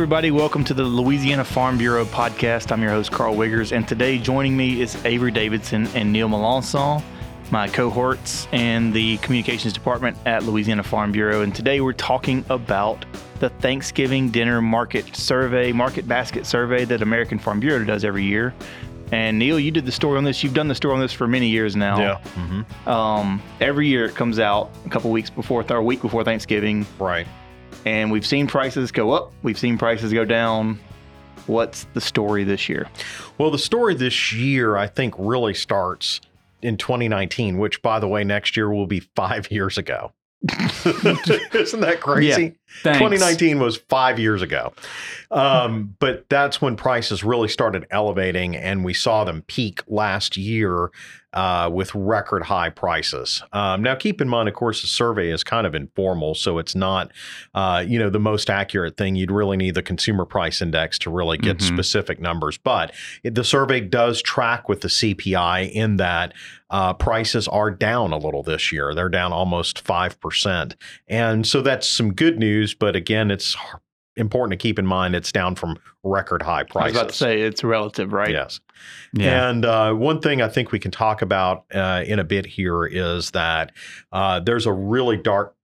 everybody. Welcome to the Louisiana Farm Bureau podcast. I'm your host, Karl Wiggers, and today joining me is Avery Davidson and Neil Melancon, my cohorts in the communications department at Louisiana Farm Bureau. And today we're talking about the Thanksgiving dinner market survey, market basket survey that American Farm Bureau does every year. And Neil, you did the story on this. You've done the story on this for many years now. Yeah. Um, every year it comes out a couple weeks before, or a week before Thanksgiving Right. And we've seen prices go up, we've seen prices go down. What's the story this year? Well, the story this year, I think, really starts in 2019, which, by the way, next year will be five years ago. Isn't that crazy? Thanks. 2019 was five years ago. Um, but that's when prices really started elevating, and we saw them peak last year uh, with record high prices. Um, now, keep in mind, of course, the survey is kind of informal, so it's not, uh, you know, the most accurate thing. You'd really need the consumer price index to really get Mhm. specific numbers. But it- the survey does track with the CPI in that uh, prices are down a little this year. They're down almost 5%. And so that's some good news. But again, it's important to keep in mind it's down from record high I was prices. about to say it's relative, right? Yes. Yeah. And uh, one thing I think we can talk about uh, in a bit here is that uh, there's a really dark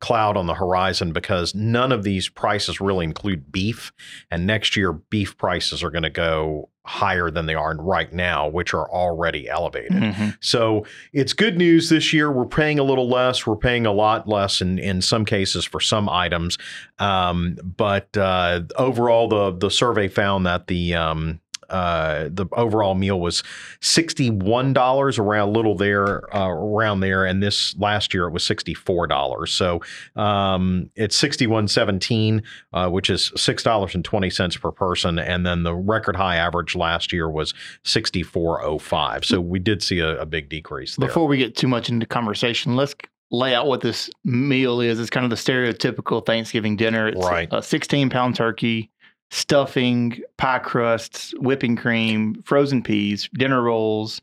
cloud on the horizon because none of these prices really include beef. And next year, beef prices are going to go higher than they are right now, which are already elevated. Mhm. So it's good news this year. We're paying a little less. We're paying a lot less in, in some cases for some items. Um, but uh, overall, the the survey found that the um, uh, the overall meal was sixty one dollars, around little there, uh, around there, and this last year it was sixty four dollars. So um, it's sixty one seventeen, uh, which is six dollars and twenty cents per person, and then the record high average last year was sixty four oh five. So we did see a, a big decrease there. Before we get too much into conversation, let's lay out what this meal is. It's kind of the stereotypical Thanksgiving dinner. It's Right. a 16 pound turkey, stuffing, pie crusts, whipping cream, frozen peas, dinner rolls,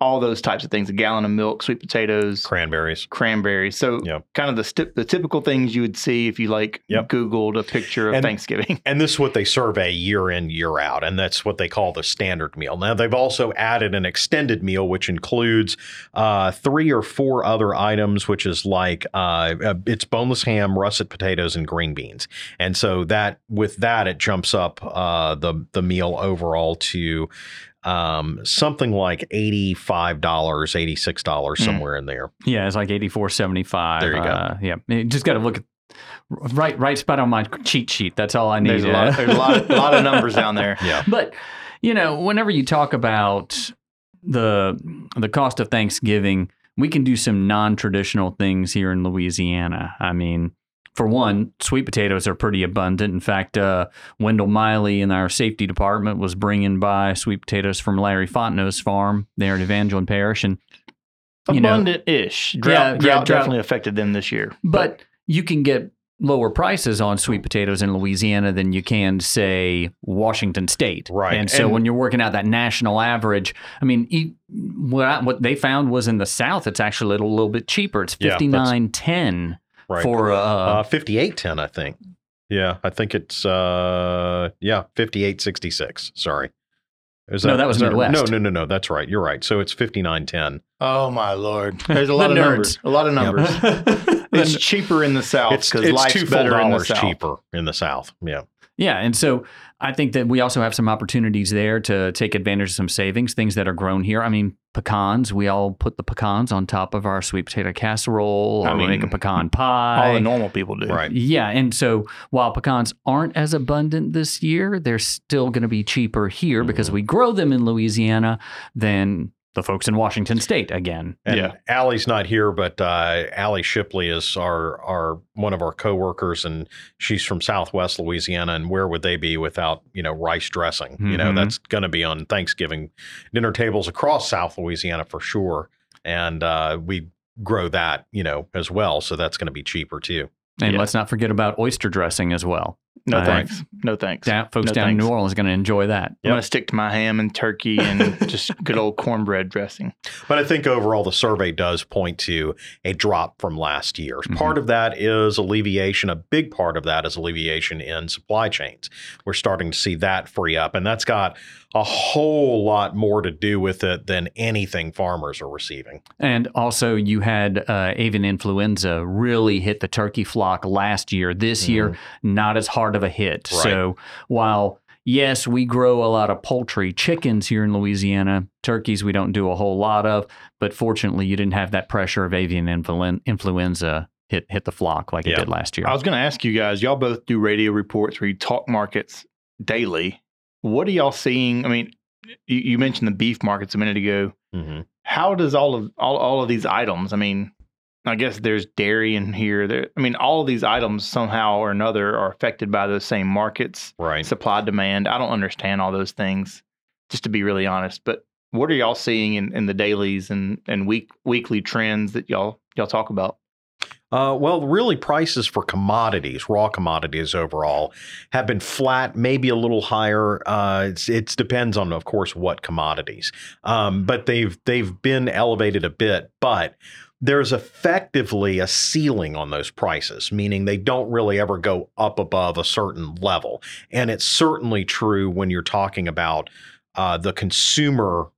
all those types of things. A gallon of milk, sweet potatoes, Cranberries. cranberries. So Yep. kind of the st- the typical things you would see if you like Yep. Googled a picture of And- Thanksgiving. And this is what they survey year in, year out. And that's what they call the standard meal. Now, they've also added an extended meal, which includes uh, three or four other items, which is like uh, uh, it's boneless ham, russet potatoes, and green beans. And so that with that, it jumps up uh, the, the meal overall to um, something like $85, $86, Hmm. somewhere in there. Yeah, it's like eighty four seventy five. There you go. Uh, yeah, you just got to look at right right spot on my cheat sheet. That's all I need. There's a lot, there's a lot, a lot of numbers down there. Yeah. But you know, whenever you talk about the the cost of Thanksgiving, we can do some non traditional things here in Louisiana. I mean. For one, sweet potatoes are pretty abundant. In fact, uh, Wendell Miley in our safety department was bringing by sweet potatoes from Larry Fontenot's farm there at Evangeline Parish, and you Abundant-ish. Drought, Yeah, yeah, drought drought. definitely affected them this year. But you can get lower prices on sweet potatoes in Louisiana than you can, say, Washington State. Right. And so And- when you're working out that national average, I mean, e- what I, what they found was in the South, it's actually a little, little bit cheaper. It's fifty nine ten Right. for uh, Uh, 5810, I think. Yeah, I think it's uh yeah, 5866. Sorry. Is No, that was is Midwest. No, no, no, no. That's right. You're right. So it's 5910. Oh my lord! There's a The lot of nerds. numbers. A lot of numbers. It's cheaper in the south It's, because it's life's two better in the south. cheaper in the South. Yeah. Yeah, and so I think that we also have some opportunities there to take advantage of some savings, things that are grown here. I mean, pecans. We all put the pecans on top of our sweet potato casserole, I or we make a pecan pie. All the normal people do. Right. Yeah, and so while pecans aren't as abundant this year, they're still going to be cheaper here because Mm-hmm. we grow them in Louisiana than the folks in Washington State again. And Yeah. Allie's not here, but uh, Allie Shipley is our our one of our coworkers, and she's from Southwest Louisiana. And where would they be without you know rice dressing? You know Mhm. that's going to be on Thanksgiving dinner tables across South Louisiana for sure. And uh, we grow that you know as well, so that's going to be cheaper too. And Yeah. let's not forget about oyster dressing as well. No I thanks. No thanks. Down, folks No down in. New Orleans are going to enjoy that. I'm going to stick to my ham and turkey and just good old cornbread dressing. But I think overall the survey does point to a drop from last year. Mhm. Part of that is alleviation. A big part of that is alleviation in supply chains. We're starting to see that free up, and that's got a whole lot more to do with it than anything farmers are receiving. And also, you had uh, avian influenza really hit the turkey flock last year. This year, not as hard of a hit. Right. So, while yes, we grow a lot of poultry, chickens here in Louisiana, turkeys we don't do a whole lot of, but fortunately, you didn't have that pressure of avian influen- influenza hit hit the flock like it did last year. I was going to ask you guys, y'all both do radio reports where you talk markets daily. What are y'all seeing? I mean, you, you mentioned the beef markets a minute ago. hmm How does all of all, all of these items? I mean, I guess there's dairy in here. There, I mean, all of these items somehow or another are affected by those same markets, Right. supply demand. I don't understand all those things, just to be really honest. But what are y'all seeing in, in the dailies and, and week weekly trends that y'all y'all talk about? Uh, well, really, prices for commodities, raw commodities overall, have been flat, maybe a little higher. Uh, it's, it depends on, of course, what commodities. Um, but they've they've been elevated a bit. But there's effectively a ceiling on those prices, meaning they don't really ever go up above a certain level. And it's certainly true when you're talking about uh, the consumer.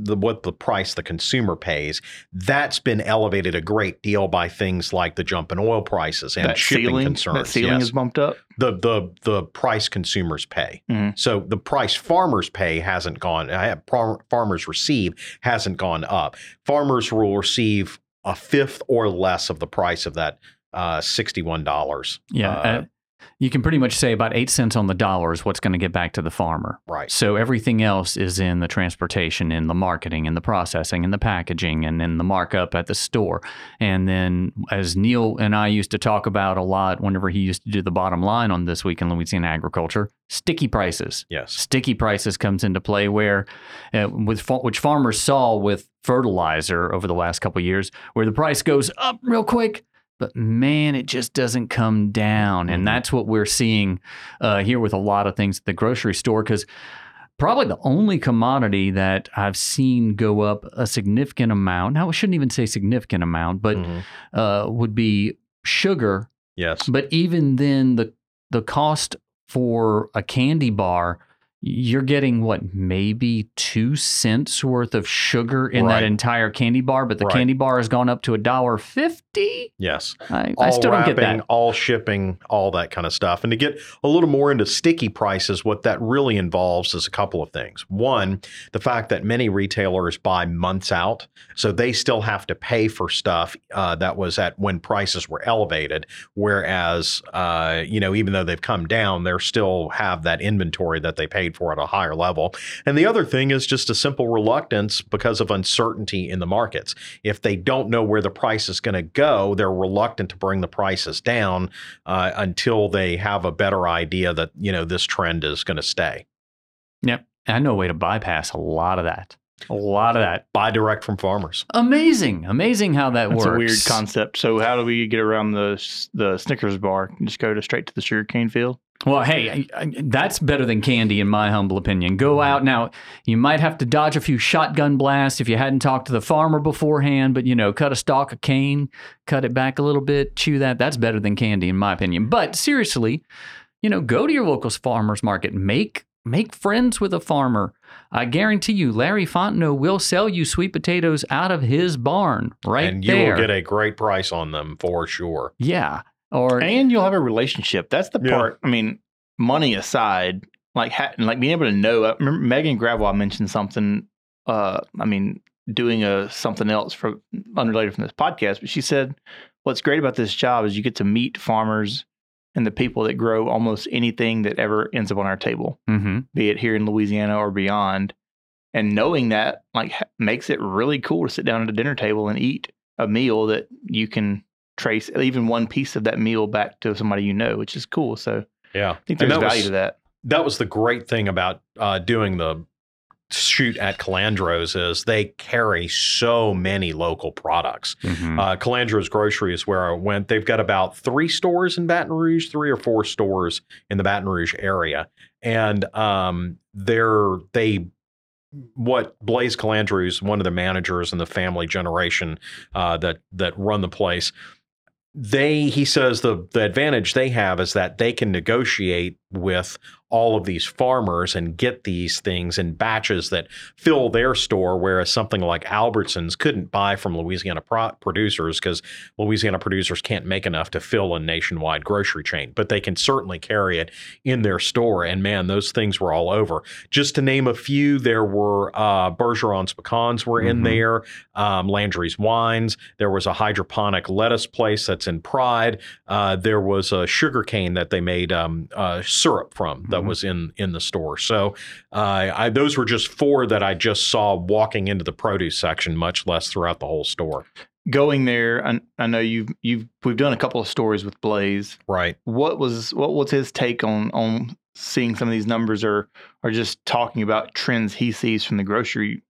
The, what the price the consumer pays that's been elevated a great deal by things like the jump in oil prices and that shipping ceiling, concerns. that ceiling yes. is bumped up. the the the price consumers pay. Mhm. So the price farmers pay hasn't gone. uh, far- Farmers receive hasn't gone up. Farmers will receive a fifth or less of the price of that uh, sixty-one dollars. yeah. uh, you can pretty much say about eight cents on the dollar is what's going to get back to the farmer. right. So everything else is in the transportation, in the marketing, in the processing, in the packaging, and in the markup at the store. And then, as Neil and I used to talk about a lot whenever he used to do the bottom line on This Week in Louisiana Agriculture, sticky prices. Yes. Sticky prices comes into play where, uh, with which farmers saw with fertilizer over the last couple of years, where the price goes up real quick, but man, it just doesn't come down, and that's what we're seeing uh, here with a lot of things at the grocery store because probably the only commodity that I've seen go up a significant amount. Now, I shouldn't even say significant amount, but Mhm. uh, would be sugar. Yes. But even then, the the cost for a candy bar, you're getting what maybe two cents worth of sugar in Right. that entire candy bar, but the Right. candy bar has gone up to a dollar fifty. Yes. I, all I still don't wrapping, get that. all shipping, all that kind of stuff. And to get a little more into sticky prices, what that really involves is a couple of things. One, the fact that many retailers buy months out, so they still have to pay for stuff uh, that was at when prices were elevated. Whereas, uh, you know, even though they've come down, they still have that inventory that they paid for at a higher level. And the other thing is just a simple reluctance because of uncertainty in the markets. If they don't know where the price is going to go, they're reluctant to bring the prices down uh, until they have a better idea that you know this trend is going to stay. Yep, I know a way to bypass a lot of that. A lot of that. Buy direct from farmers. Amazing, amazing how that That's works. a weird concept. So how do we get around the the Snickers bar? Just go to straight to the sugarcane field. Well, hey, I, I, that's better than candy, in my humble opinion. Go mm-hmm. out now. You might have to dodge a few shotgun blasts if you hadn't talked to the farmer beforehand, but you know, cut a stalk of cane, cut it back a little bit, chew that. That's better than candy, in my opinion. But seriously, you know, go to your local farmers market, make make friends with a farmer. I guarantee you, Larry Fontenot will sell you sweet potatoes out of his barn right and you there. will get a great price on them for sure. yeah, or And you'll have a relationship. That's the Yeah. part. I mean, money aside, like ha- like being able to know. I remember Megan Gravois mentioned something. Uh, I mean, doing a something else for unrelated from this podcast, but she said, "What's great about this job is you get to meet farmers and the people that grow almost anything that ever ends up on our table, Mhm. be it here in Louisiana or beyond." And knowing that, like, ha- makes it really cool to sit down at a dinner table and eat a meal that you can trace even one piece of that meal back to somebody you know, which is cool. So Yeah, I think there's that value was- to that. that was the great thing about uh, doing the shoot at Calandro's is they carry so many local products. Mhm. Uh, Calandro's Grocery is where I went. They've got about three stores in Baton Rouge, three or four stores in the Baton Rouge area, and um, they're they what Blaze Calandro's one of the managers in the family generation uh, that that run the place. They he says the the advantage they have is that they can negotiate with all of these farmers and get these things in batches that fill their store, whereas something like Albertsons couldn't buy from Louisiana pro- producers because Louisiana producers can't make enough to fill a nationwide grocery chain, but they can certainly carry it in their store. And man, those things were all over. Just to name a few, there were uh, Bergeron's pecans were in Mhm. there, um, Landry's wines. There was a hydroponic lettuce place that's in Pride. Uh, there was a sugar cane that they made um, uh, syrup from that Mhm. was in in the store. So uh, I, those were just four that I just saw walking into the produce section, much less throughout the whole store. Going there, I, I know you've you've we've done a couple of stories with Blaze. Right. What was what was his take on on seeing some of these numbers, or or just talking about trends he sees from the grocery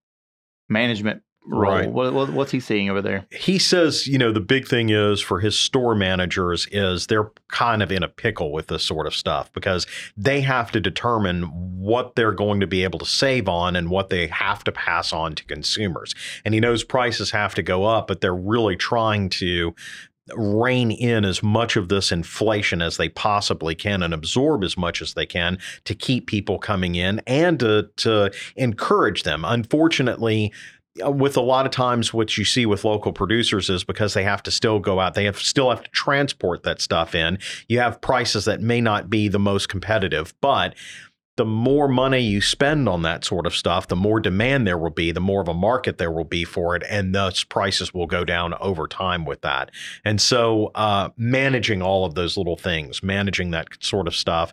management role? Right. What, what what's he seeing over there? he says, you know, the big thing is for his store managers is they're kind of in a pickle with this sort of stuff because they have to determine what they're going to be able to save on and what they have to pass on to consumers. And he knows prices have to go up, but they're really trying to rein in as much of this inflation as they possibly can and absorb as much as they can to keep people coming in and to to encourage them. Unfortunately, with a lot of times what you see with local producers is because they have to still go out they have still have to transport that stuff in you have prices that may not be the most competitive but the more money you spend on that sort of stuff the more demand there will be the more of a market there will be for it and thus prices will go down over time with that. And so uh, managing all of those little things managing that sort of stuff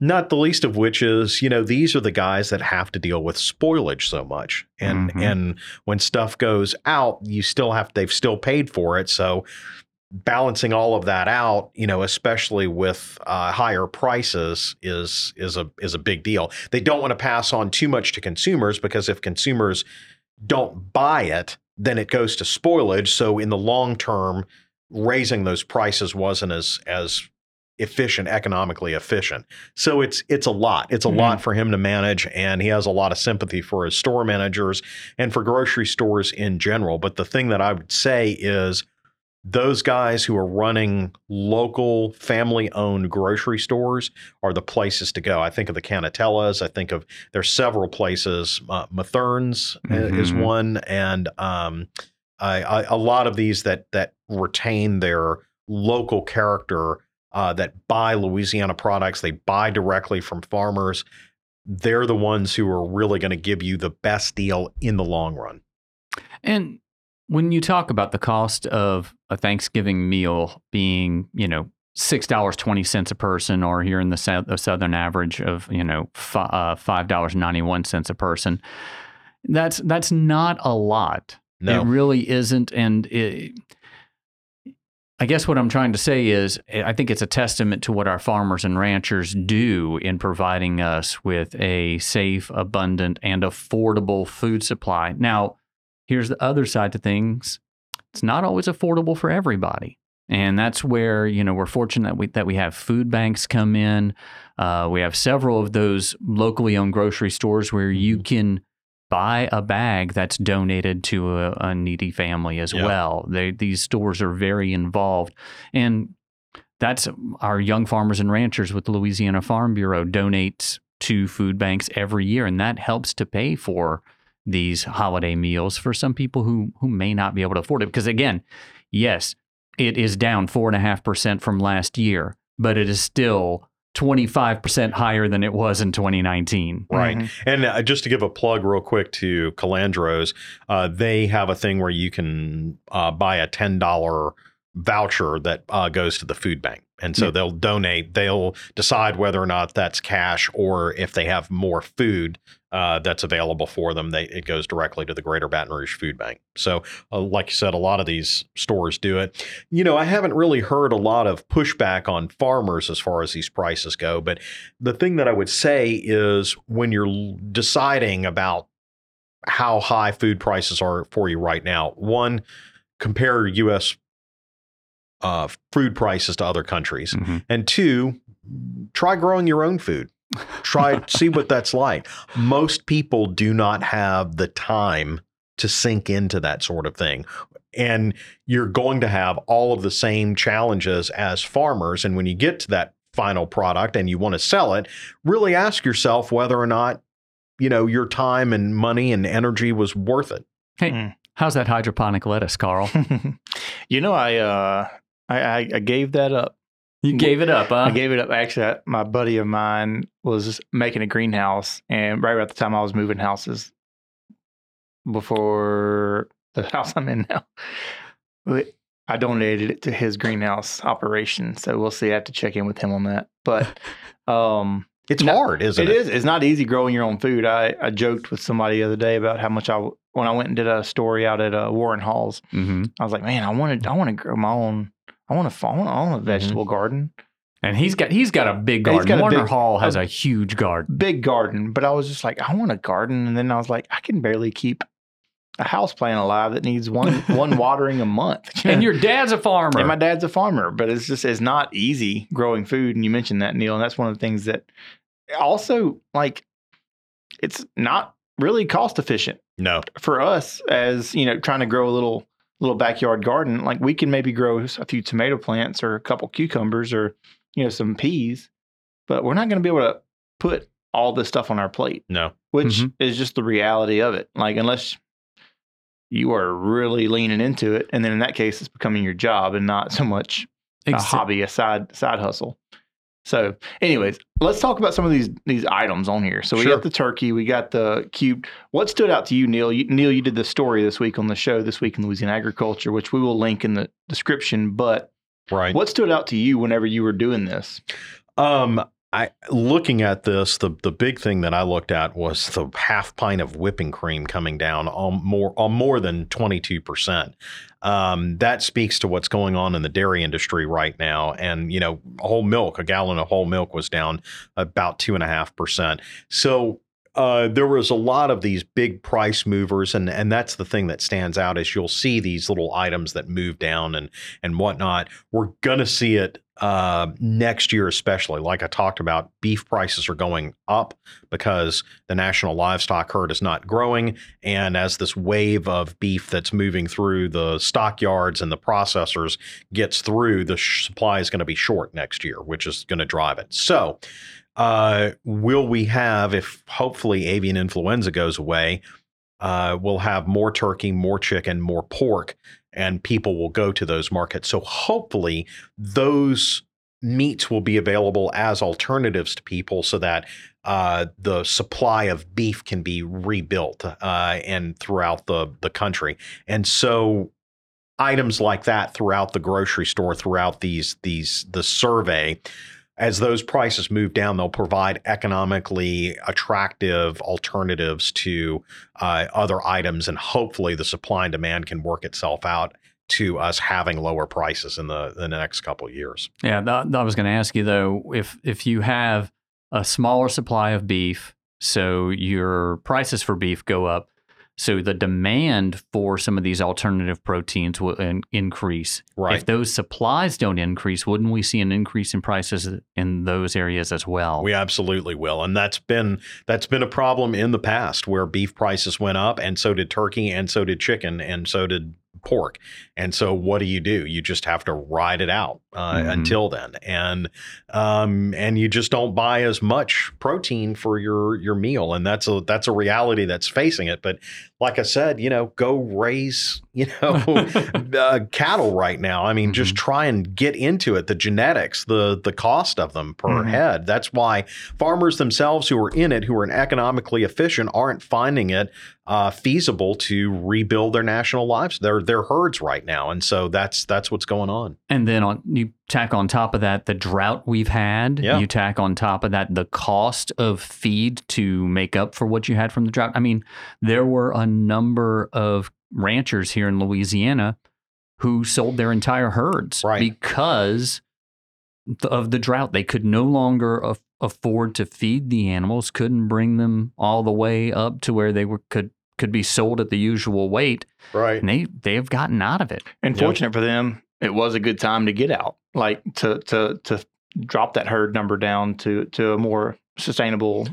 not the least of which is, you know, these are the guys that have to deal with spoilage so much. And Mhm. and when stuff goes out, you still have they've still paid for it. So balancing all of that out, you know, especially with uh, higher prices is is a is a big deal. They don't want to pass on too much to consumers because if consumers don't buy it, then it goes to spoilage. So in the long term, raising those prices wasn't as as efficient, economically efficient. So it's it's a lot. It's a Mhm. lot for him to manage, and he has a lot of sympathy for his store managers and for grocery stores in general. But the thing that I would say is those guys who are running local family owned grocery stores are the places to go. I think of the Canatellas. I think of there's several places. Uh, Matherne's uh, is Mhm. one, and um, I, I, a lot of these that that retain their local character. Uh, that buy Louisiana products, they buy directly from farmers. They're the ones who are really going to give you the best deal in the long run. And when you talk about the cost of a Thanksgiving meal being, you know, six dollars twenty cents a person, or here in the, south, the southern average of, you know, fi- uh, five dollars ninety one cents a person, that's that's not a lot. No, It really isn't. And it, I guess what I'm trying to say is, I think it's a testament to what our farmers and ranchers do in providing us with a safe, abundant, and affordable food supply. Now, here's the other side to things it's not always affordable for everybody. And that's where you know we're fortunate that we, that we have food banks come in. Uh, we have several of those locally owned grocery stores where you can buy a bag that's donated to a, a needy family as Yeah. well. They, these stores are very involved, and that's our young farmers and ranchers with the Louisiana Farm Bureau donates to food banks every year, and that helps to pay for these holiday meals for some people who who may not be able to afford it. Because again, yes, it is down four and a half percent from last year, but it is still 25% higher than it was in 2019. Right. Mhm. And uh, just to give a plug real quick to Calandros, uh, they have a thing where you can uh, buy a $10 voucher that uh, goes to the food bank. And so Yeah. they'll donate, they'll decide whether or not that's cash or if they have more food uh, that's available for them, they, it goes directly to the Greater Baton Rouge Food Bank. So, uh, like you said, a lot of these stores do it. You know, I haven't really heard a lot of pushback on farmers as far as these prices go, but the thing that I would say is when you're deciding about how high food prices are for you right now. One, compare U.S. Uh, food prices to other countries, Mhm. and two, try growing your own food. Try see what that's like. Most people do not have the time to sink into that sort of thing. And you're going to have all of the same challenges as farmers. And when you get to that final product and you want to sell it, really ask yourself whether or not, you know, your time and money and energy was worth it. Hey, how's that hydroponic lettuce, Karl? you know, I, uh, I, I, I gave that up. You gave it up, huh? I gave it up. Actually, I- my buddy of mine was making a greenhouse, and right about the time I was moving houses, before the house I'm in now, I donated it to his greenhouse operation. So we'll see. I have to check in with him on that. But um, It's No, hard, isn't it it? is. It's not easy growing your own food. I, I joked with somebody the other day about how much I when I went and did a story out at uh, Warren Halls. hmm I was like, man, I wanted I want to grow my own. I want to I want, a mm-hmm. vegetable garden, And he's got he's got a big He's garden. got a Warner big- Hall has a- a huge garden. big garden. But I was just like, I want a garden, and then I was like, I can barely keep a house plant alive that needs one one watering a month. And your dad's a farmer. And my dad's a farmer, but it's just it's not easy growing food. And you mentioned that, Neil, and that's one of the things that also like it's not really cost efficient No. for us as you know trying to grow a little little backyard garden. Like we can maybe grow a few tomato plants or a couple cucumbers or you know some peas, but we're not going to be able to put all this stuff on our plate, No. which Mhm. is just the reality of it. Like unless you are really leaning into it, and then in that case, it's becoming your job and not so much a Ex- hobby, a side side hustle. So, anyways, let's talk about some of these these items on here. So we Sure. got the turkey, we got the cube. What stood out to you, Neil? You, Neil, you did the story this week on the show, this week in Louisiana agriculture, which we will link in the description. But Right. what stood out to you whenever you were doing this? Um, I looking at this, the the big thing that I looked at was the half pint of whipping cream coming down on more on more than twenty two percent. Um, that speaks to what's going on in the dairy industry right now. And you know, whole milk, a gallon of whole milk was down about two and a half percent. So. Uh, there was a lot of these big price movers, and and that's the thing that stands out is you'll see these little items that move down and and whatnot. We're gonna see it uh, next year, especially. Like I talked about, beef prices are going up because the national livestock herd is not growing. And as this wave of beef that's moving through the stockyards and the processors gets through, the sh- supply is going to be short next year, which is going to drive it. So, uh, will we have, if hopefully avian influenza goes away, uh, we'll have more turkey, more chicken, more pork, and people will go to those markets. So hopefully those meats will be available as alternatives to people so that uh, the supply of beef can be rebuilt uh, and throughout the, the country. And so items like that throughout the grocery store, throughout these these the survey, as those prices move down, they'll provide economically attractive alternatives to uh, other items, and hopefully the supply and demand can work itself out to us having lower prices in the, in the next couple of years. Yeah, that, I was going to ask you though, if if you have a smaller supply of beef, so your prices for beef go up, so the demand for some of these alternative proteins will in, increase. Right. If those supplies don't increase, wouldn't we see an increase in prices in those areas as well? We absolutely will, and that's been that's been a problem in the past where beef prices went up, and so did turkey, and so did chicken, and so did pork. And so, what do you do? You just have to ride it out uh, Mhm. until then, and um, and you just don't buy as much protein for your your meal, and that's a that's a reality that's facing it. But like I said, you know, go raise you know uh, cattle right now. I mean, just try and get into it. The genetics, the the cost of them per Mhm. head. That's why farmers themselves who are in it, who are economically efficient, aren't finding it uh, feasible to rebuild their national lives, their their herds right now. And so that's that's what's going on. And then on you tack on top of that the drought we've had. Yeah. You tack on top of that the cost of feed to make up for what you had from the drought. I mean, there were a number of ranchers here in Louisiana who sold their entire herds Right. because of the drought. They could no longer af- afford to feed the animals, couldn't bring them all the way up to where they were could could be sold at the usual weight, Right. and they they have gotten out of it. And Yep. fortunate for them, it was a good time to get out, like to to to drop that herd number down to to a more sustainable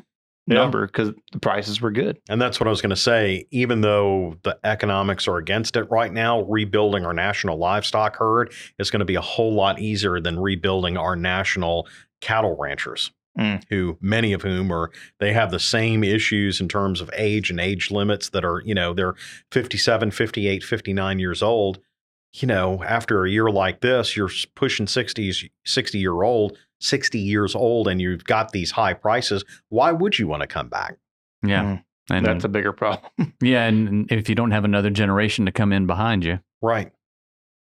Yeah. number because the prices were good. And that's what I was going to say. Even though the economics are against it right now, rebuilding our national livestock herd is going to be a whole lot easier than rebuilding our national cattle ranchers, Mm. who many of whom are they have the same issues in terms of age and age limits that are, you know, they're 57, 58, 59 years old. You know, after a year like this, you're pushing 60s, 60 year old, 60 years old, and you've got these high prices. Why would you want to come back? Yeah, Mm. and That's a bigger problem. yeah, and and if you don't have another generation to come in behind you, Right.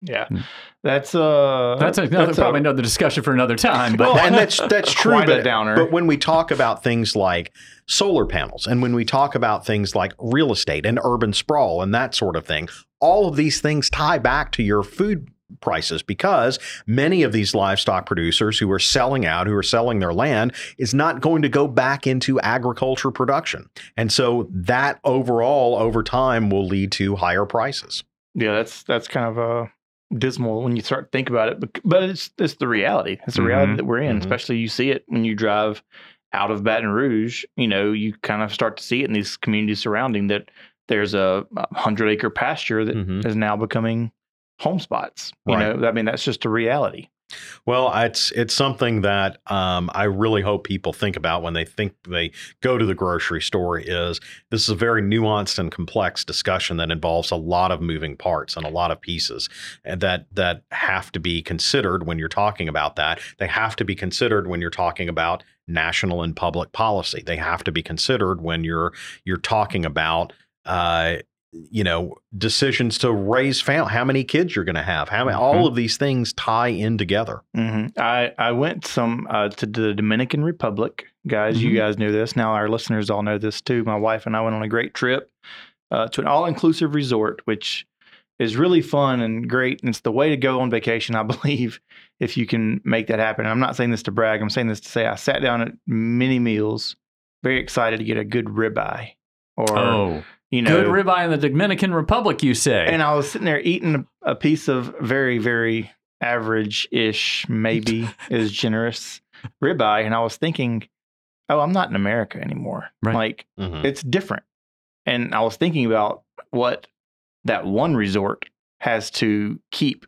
Yeah, Mm. that's uh that's, a, that's a- probably another discussion for another time. But well, and that's that's true. But, downer. but when we talk about things like solar panels, and when we talk about things like real estate and urban sprawl and that sort of thing, all of these things tie back to your food prices because many of these livestock producers who are selling out, who are selling their land, is not going to go back into agriculture production, and so that overall over time will lead to higher prices. yeah, that's that's kind of uh dismal when you start to think about it. But but it's it's the reality. It's the Mhm. reality that we're in. Mhm. Especially you see it when you drive out of Baton Rouge. You know, you kind of start to see it in these communities surrounding that. There's a hundred acre pasture that is Mhm. now becoming home spots. You Right. know, I mean that's just a reality. Well, it's it's something that um, I really hope people think about when they think they go to the grocery store. Is this is a very nuanced and complex discussion that involves a lot of moving parts and a lot of pieces, and that that have to be considered when you're talking about that. They have to be considered when you're talking about national and public policy. They have to be considered when you're you're talking about. Uh, you know decisions to raise family how many kids you're going to have how many, all of these things tie in together hmm I I went some uh, to the Dominican Republic, guys. You Mhm. guys knew this. Now our listeners all know this too. My wife and I went on a great trip uh, to an all-inclusive resort, which is really fun and great. And it's the way to go on vacation, I believe, if you can make that happen. And I'm not saying this to brag. I'm saying this to say I sat down at many meals, very excited to get a good ribeye, or oh, you know, good ribeye in the Dominican Republic, you say? and I was sitting there eating a, a piece of very, very average ish, maybe is generous ribeye. And I was thinking, oh, I'm not in America anymore. Right. Like, Mhm. it's different. And I was thinking about what that one resort has to keep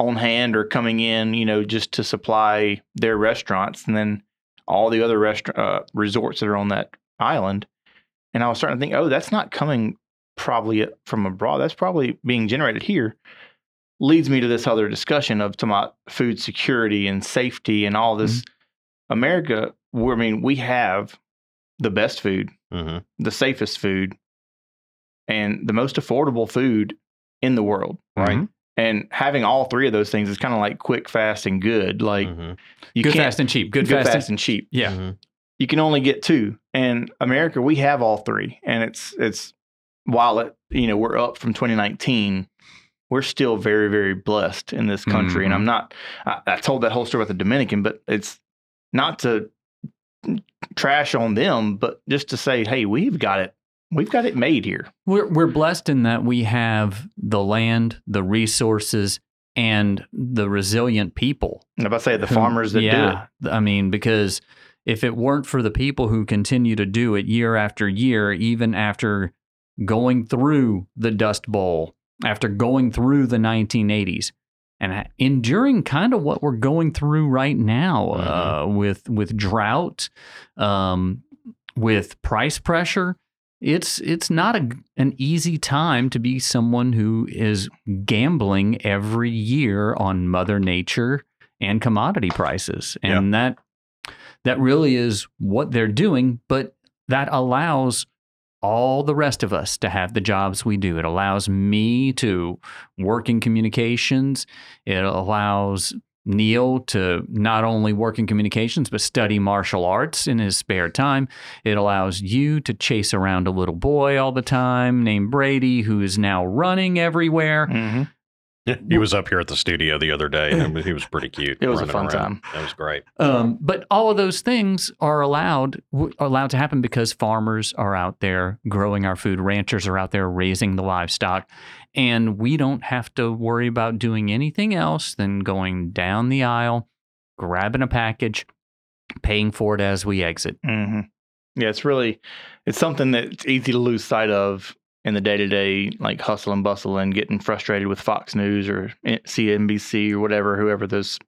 on hand or coming in, you know, just to supply their restaurants. And then all the other restaurant uh, resorts that are on that island. And I was starting to think, oh, that's not coming probably from abroad. That's probably being generated here. Leads me to this other discussion of talking about food security and safety and all this. America, we I mean, we have the best food, Mhm. the safest food, and the most affordable food in the world. right Mhm. And having all three of those things is kind of like quick, fast, and good. Like Mhm. you good, can't fast, and cheap. Good, good, fast, fast, and and cheap. yeah. Mhm. You can only get two. And America, we have all three, and it's it's while it you know we're up from 2019. We're still very, very blessed in this country, and Mhm. I'm not. I, I told that whole story about the Dominican, but it's not to trash on them, but just to say, hey, we've got it. We've got it made here. We're we're blessed in that we have the land, the resources, and the resilient people. And if I say the who- farmers that do it, I mean, because if it weren't for the people who continue to do it year after year, even after going through the Dust Bowl, after going through the 1980s, and enduring kind of what we're going through right now uh, with with drought, um, with price pressure. It's it's not a, an easy time to be someone who is gambling every year on Mother Nature and commodity prices. And that that really is what they're doing, but that allows all the rest of us to have the jobs we do. It allows me to work in communications. It allows Neil to not only work in communications, but study martial arts in his spare time. It allows you to chase around a little boy all the time named Brady, who is now running everywhere. Mhm. He was up here at the studio the other day, and he was pretty cute. It was a fun around. time. That was great. Um, but all of those things are allowed are allowed to happen because farmers are out there growing our food, ranchers are out there raising the livestock, and we don't have to worry about doing anything else than going down the aisle, grabbing a package, paying for it as we exit. hmm Yeah, it's really it's something that's easy to lose sight of in the day to day like hustle and bustle and getting frustrated with Fox News or CNBC or whatever, whoever those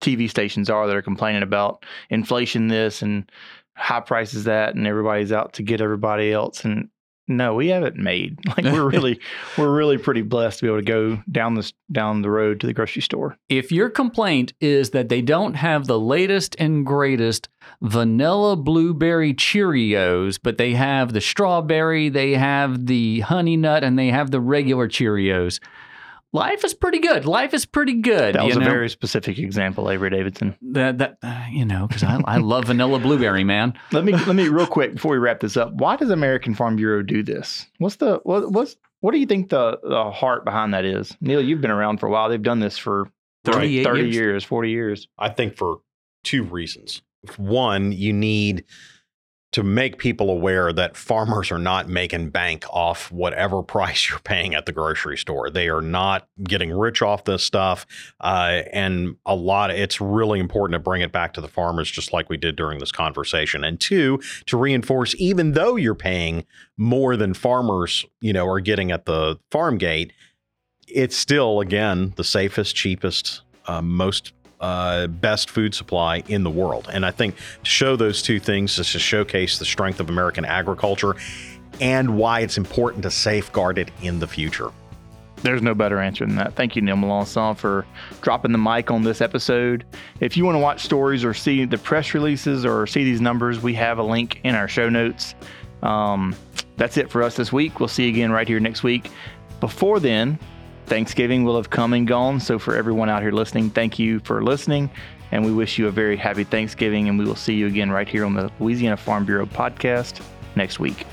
TV stations are that are complaining about inflation, this and high prices that, and everybody's out to get everybody else. And no, we have it made. Like we're really we're really pretty blessed to be able to go down this down the road to the grocery store. If your complaint is that they don't have the latest and greatest vanilla blueberry Cheerios, but they have the strawberry, they have the honey nut, and they have the regular Cheerios, life is pretty good. Life is pretty good. That was you a know? very specific example, Avery Davidson. that that uh, you know because I, I love vanilla blueberry, man. Let me let me real quick before we wrap this up. Why does American Farm Bureau do this? What's the what what's what do you think the the heart behind that is? Neil, you've been around for a while. They've done this for 38 30 years. years, 40 years. I think for two reasons. One, you need to make people aware that farmers are not making bank off whatever price you're paying at the grocery store. They are not getting rich off this stuff. Uh, and a lot of it's really important to bring it back to the farmers, just like we did during this conversation. And two, to reinforce, even though you're paying more than farmers, you know, are getting at the farm gate, it's still, again, the safest, cheapest, uh, most uh, best food supply in the world. And I think to show those two things is to showcase the strength of American agriculture and why it's important to safeguard it in the future. There's no better answer than that. Thank you, Neil Melancon, for dropping the mic on this episode. If you want to watch stories or see the press releases or see these numbers, we have a link in our show notes. Um, that's it for us this week. We'll see you again right here next week. Before then, Thanksgiving will have come and gone. So, for everyone out here listening, thank you for listening. And we wish you a very happy Thanksgiving. And we will see you again right here on the Louisiana Farm Bureau podcast next week.